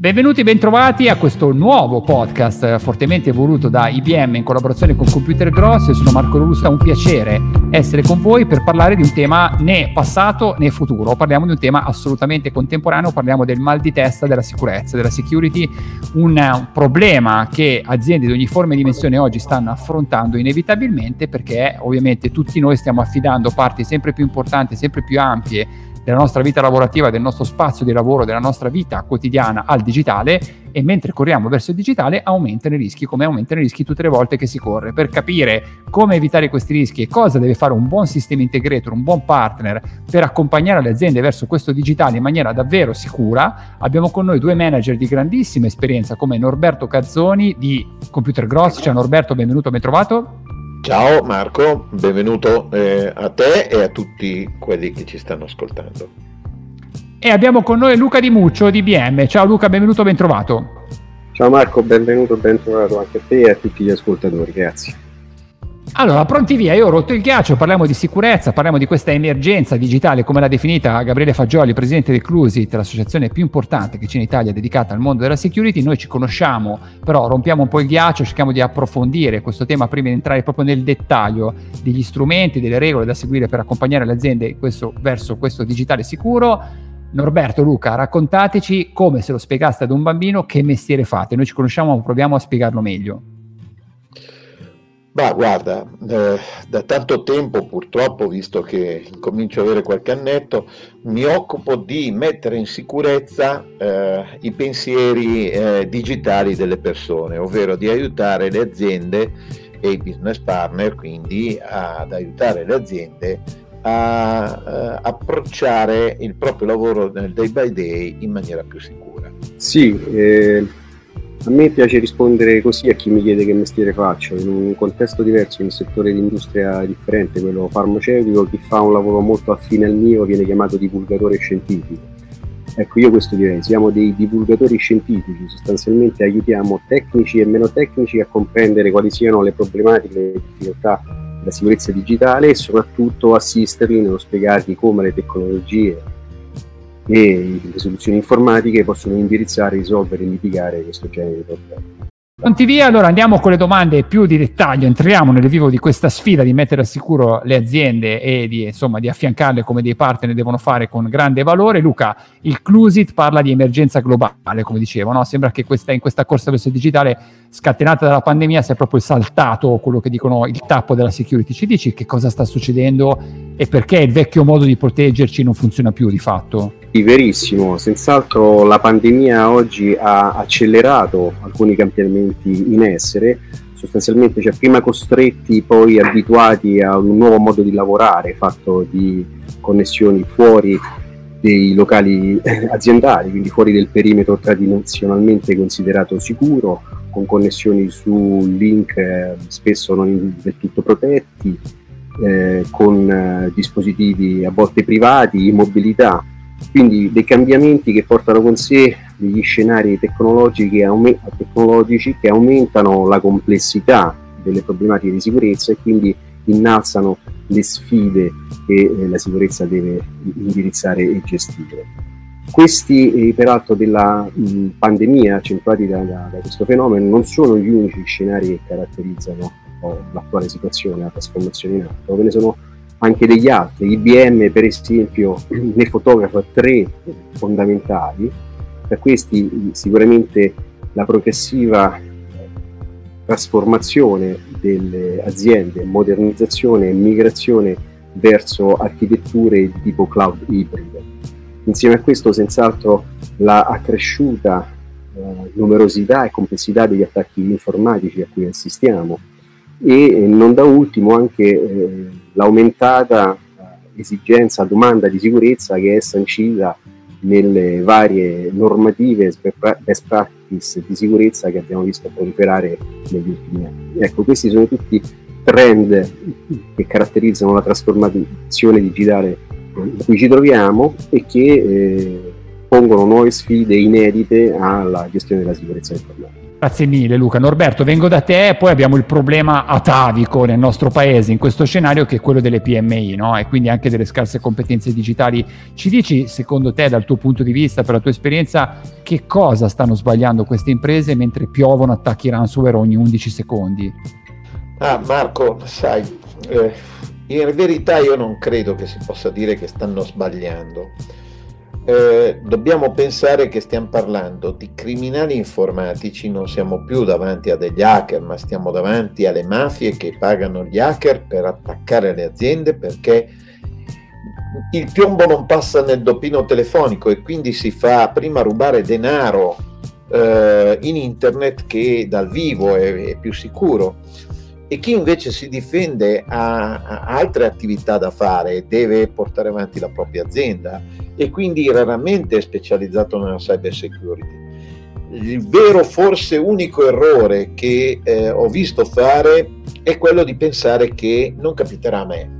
Benvenuti e bentrovati a questo nuovo podcast eh, fortemente voluto da IBM in collaborazione con Computer Gross. Io sono Marco Rusta, è un piacere essere con voi per parlare di un tema né passato né futuro. Parliamo di un tema assolutamente contemporaneo, parliamo del mal di testa della sicurezza, della security, un, un problema che aziende di ogni forma e dimensione oggi stanno affrontando inevitabilmente perché ovviamente tutti noi stiamo affidando parti sempre più importanti, sempre più ampie della nostra vita lavorativa, del nostro spazio di lavoro, della nostra vita quotidiana al digitale e mentre corriamo verso il digitale aumentano i rischi, come aumentano i rischi tutte le volte che si corre. Per capire come evitare questi rischi e cosa deve fare un buon sistema integrator, un buon partner per accompagnare le aziende verso questo digitale in maniera davvero sicura, abbiamo con noi due manager di grandissima esperienza come Norberto Cazzoni di Computer Gross. Ciao Norberto, benvenuto, ben trovato. Ciao Marco, benvenuto eh, a te e a tutti quelli che ci stanno ascoltando. E abbiamo con noi Luca Di Muccio di BM. Ciao Luca, benvenuto, ben trovato. Ciao Marco, benvenuto, ben trovato anche a te e a tutti gli ascoltatori, grazie. Allora, pronti via, io ho rotto il ghiaccio, parliamo di sicurezza, parliamo di questa emergenza digitale, come l'ha definita Gabriele Fagioli, presidente del Clusit, l'associazione più importante che c'è in Italia dedicata al mondo della security. Noi ci conosciamo, però rompiamo un po' il ghiaccio, cerchiamo di approfondire questo tema prima di entrare proprio nel dettaglio degli strumenti, delle regole da seguire per accompagnare le aziende questo, verso questo digitale sicuro. Norberto, Luca, raccontateci come se lo spiegaste ad un bambino che mestiere fate. Noi ci conosciamo, proviamo a spiegarlo meglio. Bah, guarda, eh, da tanto tempo purtroppo, visto che comincio ad avere qualche annetto, mi occupo di mettere in sicurezza eh, i pensieri eh, digitali delle persone, ovvero di aiutare le aziende e i business partner, quindi ad aiutare le aziende a eh, approcciare il proprio lavoro nel day by day in maniera più sicura. Sì, eh, a me piace rispondere così a chi mi chiede che mestiere faccio, in un contesto diverso, in un settore di industria differente, quello farmaceutico, chi fa un lavoro molto affine al mio viene chiamato divulgatore scientifico. Ecco, io questo direi, siamo dei divulgatori scientifici, sostanzialmente aiutiamo tecnici e meno tecnici a comprendere quali siano le problematiche, le difficoltà della sicurezza digitale e soprattutto assisterli nello spiegargli come le tecnologie e le soluzioni informatiche possono indirizzare, risolvere e mitigare questo genere di problemi. Pronti via, allora andiamo con le domande più di dettaglio, entriamo nel vivo di questa sfida di mettere al sicuro le aziende e di, insomma, di affiancarle come dei partner devono fare con grande valore. Luca, il Clusit parla di emergenza globale, come dicevo, no? sembra che questa, in questa corsa verso il digitale scatenata dalla pandemia sia proprio saltato quello che dicono il tappo della security. Ci dici che cosa sta succedendo e perché il vecchio modo di proteggerci non funziona più di fatto? Sì, verissimo, senz'altro la pandemia oggi ha accelerato alcuni cambiamenti in essere, sostanzialmente cioè prima costretti, poi abituati a un nuovo modo di lavorare fatto di connessioni fuori dei locali eh, aziendali, quindi fuori del perimetro tradizionalmente considerato sicuro, con connessioni su link eh, spesso non del tutto protetti, eh, con eh, dispositivi a volte privati, in mobilità quindi dei cambiamenti che portano con sé degli scenari tecnologici che aumentano la complessità delle problematiche di sicurezza e quindi innalzano le sfide che eh, la sicurezza deve indirizzare e gestire. Questi, eh, peraltro, della pandemia accentuati da, da, da, questo fenomeno non sono gli unici scenari che caratterizzano oh, l'attuale situazione, la trasformazione in atto, ve ne sono anche degli altri. IBM per esempio ne fotografa tre fondamentali, tra questi sicuramente la progressiva trasformazione delle aziende, modernizzazione e migrazione verso architetture di tipo cloud ibrido. Insieme a questo senz'altro la accresciuta eh, numerosità e complessità degli attacchi informatici a cui assistiamo e non da ultimo anche eh, l'aumentata eh, esigenza, domanda di sicurezza che è sancita nelle varie normative best practice di sicurezza che abbiamo visto proliferare negli ultimi anni. Ecco, questi sono tutti trend che caratterizzano la trasformazione digitale in cui ci troviamo e che eh, pongono nuove sfide inedite alla gestione della sicurezza informatica. Grazie mille Luca. Norberto, vengo da te, poi abbiamo il problema atavico nel nostro paese in questo scenario che è quello delle PMI no? e quindi anche delle scarse competenze digitali. Ci dici, secondo te, dal tuo punto di vista, per la tua esperienza, che cosa stanno sbagliando queste imprese mentre piovono attacchi ransomware ogni 11 secondi? Ah Marco, sai, eh, in verità io non credo che si possa dire che stanno sbagliando eh, dobbiamo pensare che stiamo parlando di criminali informatici, non siamo più davanti a degli hacker, ma stiamo davanti alle mafie che pagano gli hacker per attaccare le aziende perché il piombo non passa nel doppino telefonico e quindi si fa prima rubare denaro eh, in internet che dal vivo è, è più sicuro e chi invece si difende ha, altre attività da fare deve portare avanti la propria azienda e quindi raramente è specializzato nella cyber security. Il vero, forse unico errore che eh, ho visto fare è quello di pensare che non capiterà a me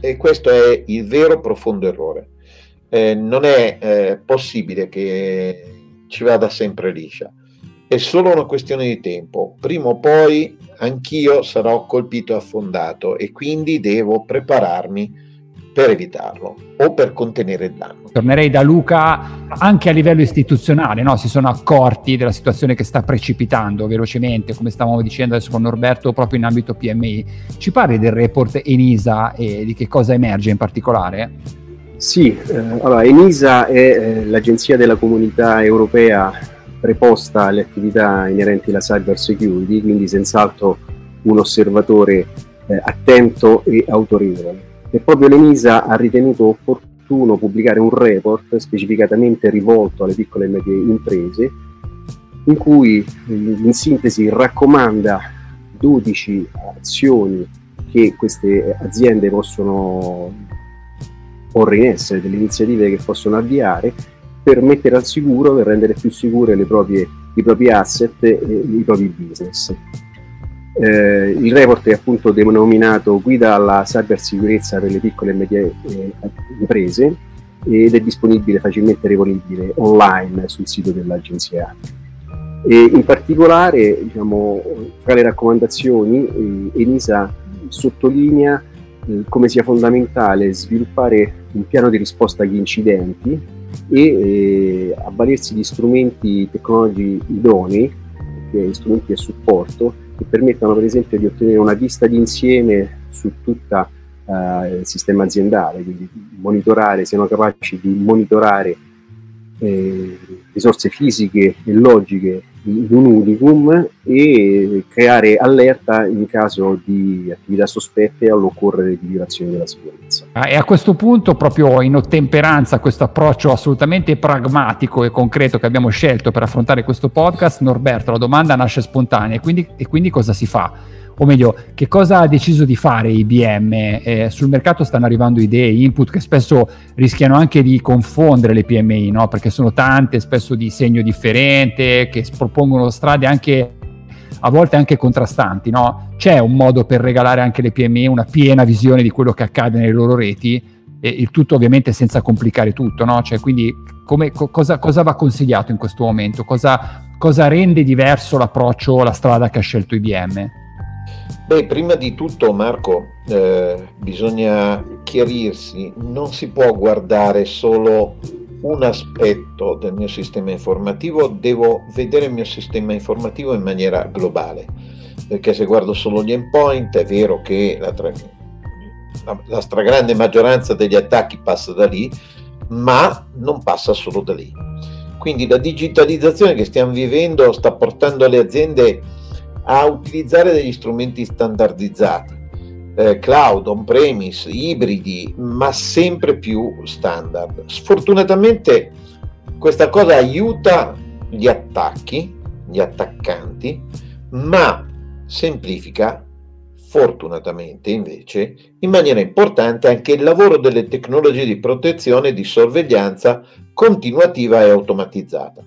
e questo è il vero profondo errore. Eh, non è eh, possibile che ci vada sempre liscia è solo una questione di tempo. Prima o poi anch'io sarò colpito e affondato e quindi devo prepararmi per evitarlo o per contenere il danno. Tornerei da Luca anche a livello istituzionale, no? si sono accorti della situazione che sta precipitando velocemente, come stavamo dicendo adesso con Norberto, proprio in ambito PMI. Ci parli del report ENISA e di che cosa emerge in particolare? Sì, eh, allora ENISA è eh, l'agenzia della comunità europea preposta alle attività inerenti alla cyber security, quindi senz'altro un osservatore eh, attento e autorevole. E proprio l'ENISA ha ritenuto opportuno pubblicare un report specificatamente rivolto alle piccole e medie imprese, in cui eh, in sintesi raccomanda 12 azioni che queste aziende possono porre in essere, delle iniziative che possono avviare per mettere al sicuro, per rendere più sicure proprie, i propri asset e i propri business. Eh, il report è appunto denominato Guida alla cybersicurezza per le piccole e medie eh, imprese ed è disponibile facilmente reperibile online sul sito dell'agenzia. E in particolare, diciamo, fra le raccomandazioni, eh, Enisa sottolinea eh, come sia fondamentale sviluppare un piano di risposta agli incidenti e eh, avvalersi di strumenti tecnologici idonei, che strumenti a supporto, che permettano per esempio di ottenere una vista d'insieme su tutto eh, il sistema aziendale, quindi monitorare, siano capaci di monitorare eh, risorse fisiche e logiche un unicum e creare allerta in caso di attività sospette all'occorrere di violazione della sicurezza. Ah, e a questo punto, proprio in ottemperanza a questo approccio assolutamente pragmatico e concreto che abbiamo scelto per affrontare questo podcast, Norberto, la domanda nasce spontanea e quindi, e quindi cosa si fa? O meglio, che cosa ha deciso di fare IBM? Eh, sul mercato stanno arrivando idee, input che spesso rischiano anche di confondere le PMI, no? perché sono tante, spesso di segno differente, che propongono strade anche a volte anche contrastanti. No? C'è un modo per regalare anche alle PMI una piena visione di quello che accade nelle loro reti, e il tutto ovviamente senza complicare tutto, no? Cioè, quindi come, co- cosa, cosa, va consigliato in questo momento? Cosa, cosa rende diverso l'approccio, la strada che ha scelto IBM? Beh, prima di tutto Marco, eh, bisogna chiarirsi, non si può guardare solo un aspetto del mio sistema informativo, devo vedere il mio sistema informativo in maniera globale, perché se guardo solo gli endpoint è vero che la, tra- la, la stragrande maggioranza degli attacchi passa da lì, ma non passa solo da lì. Quindi la digitalizzazione che stiamo vivendo sta portando le aziende a utilizzare degli strumenti standardizzati, eh, cloud, on-premise, ibridi, ma sempre più standard. Sfortunatamente questa cosa aiuta gli attacchi, gli attaccanti, ma semplifica fortunatamente invece in maniera importante anche il lavoro delle tecnologie di protezione e di sorveglianza continuativa e automatizzata.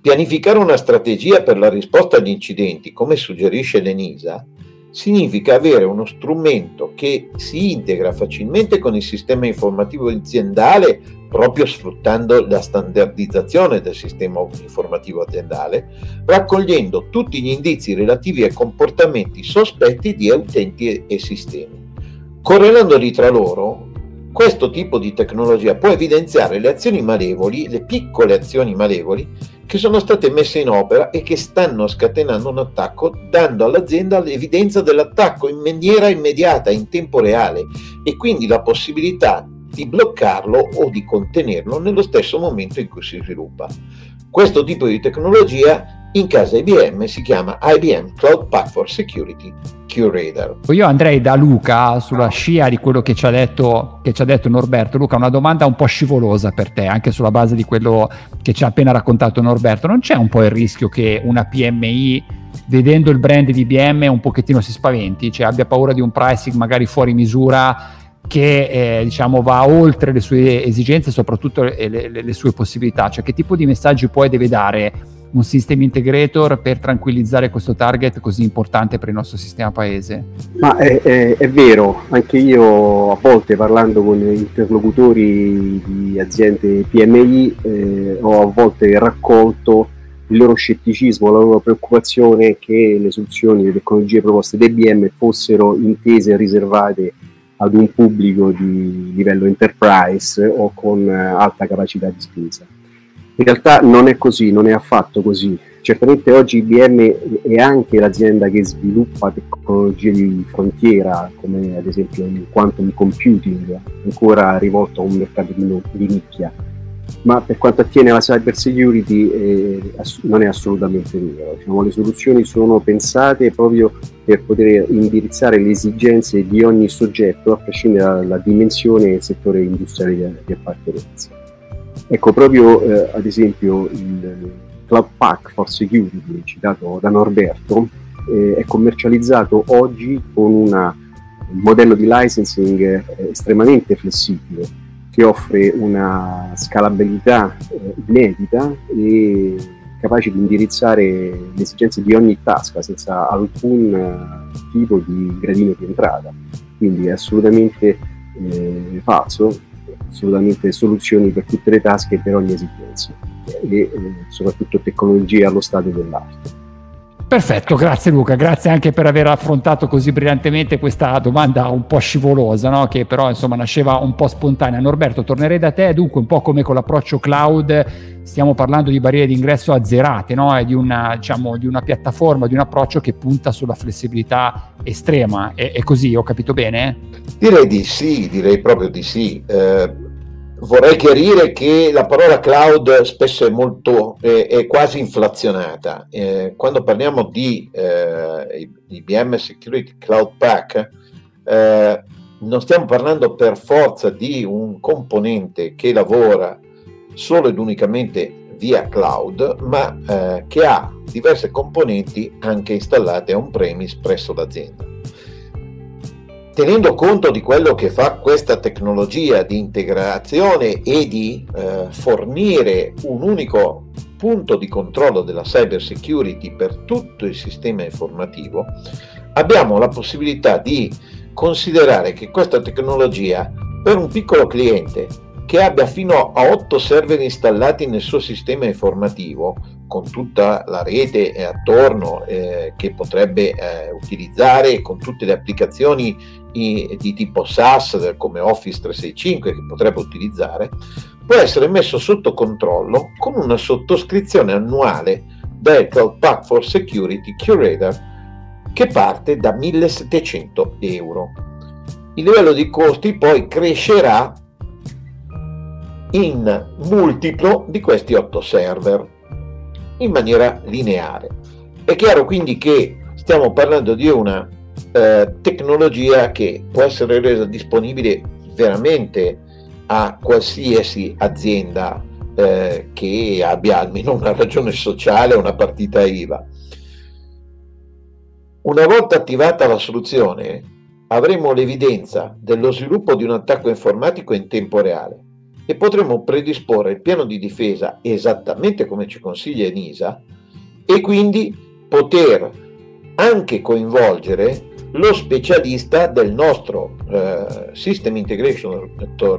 Pianificare una strategia per la risposta agli incidenti, come suggerisce l'ENISA, significa avere uno strumento che si integra facilmente con il sistema informativo aziendale proprio sfruttando la standardizzazione del sistema informativo aziendale, raccogliendo tutti gli indizi relativi ai comportamenti sospetti di utenti e sistemi. Correlandoli tra loro, questo tipo di tecnologia può evidenziare le azioni malevoli, le piccole azioni malevoli, che sono state messe in opera e che stanno scatenando un attacco, dando all'azienda l'evidenza dell'attacco in maniera immediata, in tempo reale, e quindi la possibilità di bloccarlo o di contenerlo nello stesso momento in cui si sviluppa. Questo tipo di tecnologia in casa IBM si chiama IBM Cloud Pack for Security Curator. Io andrei da Luca sulla scia di quello che ci, ha detto, che ci ha detto Norberto. Luca, una domanda un po' scivolosa per te, anche sulla base di quello che ci ha appena raccontato Norberto. Non c'è un po' il rischio che una PMI, vedendo il brand di IBM, un pochettino si spaventi, cioè abbia paura di un pricing magari fuori misura? che eh, diciamo, va oltre le sue esigenze e soprattutto le, le, le, sue possibilità, cioè che tipo di messaggi poi deve dare un system integrator per tranquillizzare questo target così importante per il nostro sistema paese? Ma è, è, è vero, anche io a volte parlando con interlocutori di aziende PMI eh, ho a volte raccolto il loro scetticismo, la loro preoccupazione che le soluzioni, le tecnologie proposte da IBM fossero intese e riservate ad un pubblico di livello enterprise o con alta capacità di spesa. In realtà non è così, non è affatto così. Certamente oggi IBM è anche l'azienda che sviluppa tecnologie di frontiera, come ad esempio il quantum computing, ancora rivolto a un mercato di, nicchia. Ma per quanto attiene alla cyber security eh, ass- non è assolutamente vero. Diciamo, le soluzioni sono pensate proprio per poter indirizzare le esigenze di ogni soggetto, a prescindere dalla dimensione e settore industriale di appartenenza. Ecco, proprio eh, ad esempio il Cloud Pack for Security, citato da Norberto, eh, è commercializzato oggi con una, un modello di licensing eh, estremamente flessibile che offre una scalabilità eh, inedita e capace di indirizzare le esigenze di ogni tasca senza alcun uh, tipo di gradino di entrata. Quindi è assolutamente eh, falso, assolutamente soluzioni per tutte le tasche e per ogni esigenza e eh, soprattutto tecnologie allo stato dell'arte. Perfetto, grazie Luca, grazie anche per aver affrontato così brillantemente questa domanda un po' scivolosa, no? che però insomma nasceva un po' spontanea. Norberto, tornerei da te, dunque un po' come con l'approccio cloud, stiamo parlando di barriere di ingresso azzerate, no? e di una, diciamo, di una, piattaforma, di un approccio che punta sulla flessibilità estrema. È, è così, ho capito bene? Direi di sì, direi proprio di sì. Eh vorrei chiarire che la parola cloud spesso è molto è, è quasi inflazionata. Eh, quando parliamo di eh, IBM Security Cloud Pack, eh, non stiamo parlando per forza di un componente che lavora solo ed unicamente via cloud, ma eh, che ha diverse componenti anche installate on-premise presso l'azienda tenendo conto di quello che fa questa tecnologia di integrazione e di eh, fornire un unico punto di controllo della cyber security per tutto il sistema informativo, abbiamo la possibilità di considerare che questa tecnologia per un piccolo cliente che abbia fino a 8 server installati nel suo sistema informativo con tutta la rete attorno eh, che potrebbe eh, utilizzare con tutte le applicazioni i, di tipo SaaS come Office 365 che potrebbe utilizzare può essere messo sotto controllo con una sottoscrizione annuale del Cloud Pack for Security Curator che parte da 1700 euro. Il livello di costi poi crescerà in multiplo di questi 8 server in maniera lineare. È chiaro quindi che stiamo parlando di una eh, tecnologia che può essere resa disponibile veramente a qualsiasi azienda eh, che abbia almeno una ragione sociale, una partita IVA. Una volta attivata la soluzione, avremo l'evidenza dello sviluppo di un attacco informatico in tempo reale e potremo predisporre il piano di difesa esattamente come ci consiglia ENISA e quindi poter anche coinvolgere lo specialista del nostro eh, System Integration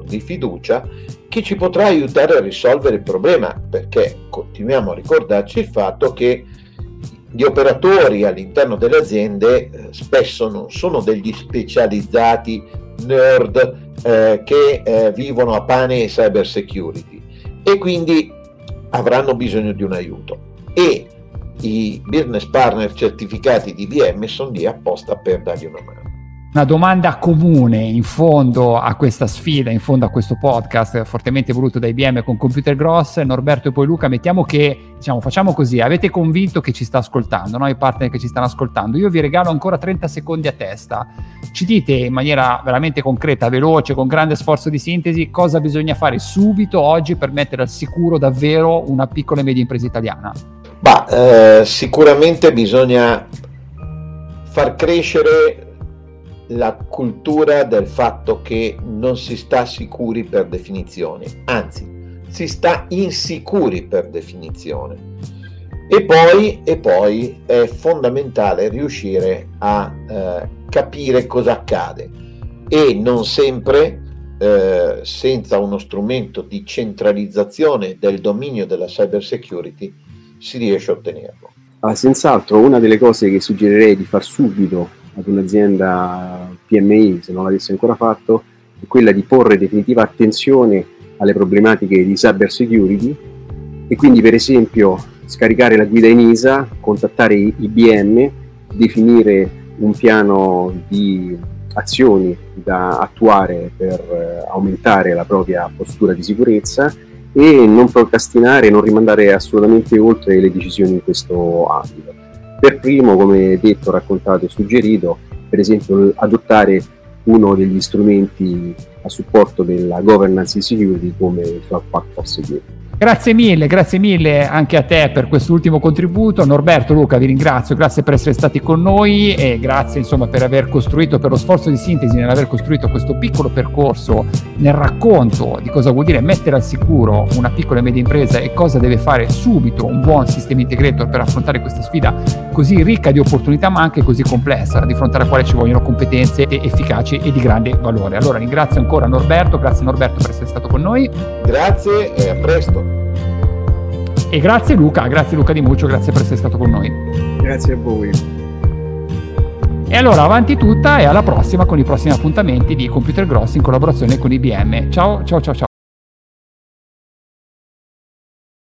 di fiducia che ci potrà aiutare a risolvere il problema perché continuiamo a ricordarci il fatto che gli operatori all'interno delle aziende eh, spesso non sono degli specializzati nerd eh, che eh, vivono a pane e cyber security. E quindi avranno bisogno di un aiuto. E i business partner certificati di VM sono lì apposta per dargli una mano una domanda comune in fondo a questa sfida, in fondo a questo podcast fortemente voluto da IBM con Computer Gross, Norberto e poi Luca, mettiamo che, diciamo, facciamo così, avete convinto che ci sta ascoltando, no? i partner che ci stanno ascoltando, io vi regalo ancora 30 secondi a testa, ci dite in maniera veramente concreta, veloce, con grande sforzo di sintesi, cosa bisogna fare subito oggi per mettere al sicuro davvero una piccola e media impresa italiana? Bah, eh, sicuramente bisogna far crescere la cultura del fatto che non si sta sicuri per definizione, anzi si sta insicuri per definizione. E poi, e poi è fondamentale riuscire a eh, capire cosa accade e non sempre eh, senza uno strumento di centralizzazione del dominio della cyber security si riesce a ottenerlo. Ah, senz'altro una delle cose che suggerirei di far subito ad un'azienda PMI, se non l'avesse ancora fatto, è quella di porre definitiva attenzione alle problematiche di cyber security e quindi per esempio scaricare la guida ENISA, contattare IBM, definire un piano di azioni da attuare per eh, aumentare la propria postura di sicurezza e non procrastinare, non rimandare assolutamente oltre le decisioni in questo ambito. Per primo, come detto, raccontato e suggerito, per esempio adottare uno degli strumenti a supporto della governance di security come il Cloud Pack for Security. Grazie mille, grazie mille anche a te per quest'ultimo contributo. Norberto, Luca, vi ringrazio, grazie per essere stati con noi e grazie insomma per aver costruito, per lo sforzo di sintesi nell'aver costruito questo piccolo percorso nel racconto di cosa vuol dire mettere al sicuro una piccola e media impresa e cosa deve fare subito un buon sistema integrator per affrontare questa sfida così ricca di opportunità ma anche così complessa, di fronte alla quale ci vogliono competenze efficaci e di grande valore. Allora ringrazio ancora Norberto, grazie Norberto per essere stato con noi. Grazie e a presto. E grazie Luca, grazie Luca Di Muccio, grazie per essere stato con noi. Grazie a voi. E allora avanti tutta e alla prossima con i prossimi appuntamenti di Computer Gross in collaborazione con IBM. Ciao ciao ciao ciao.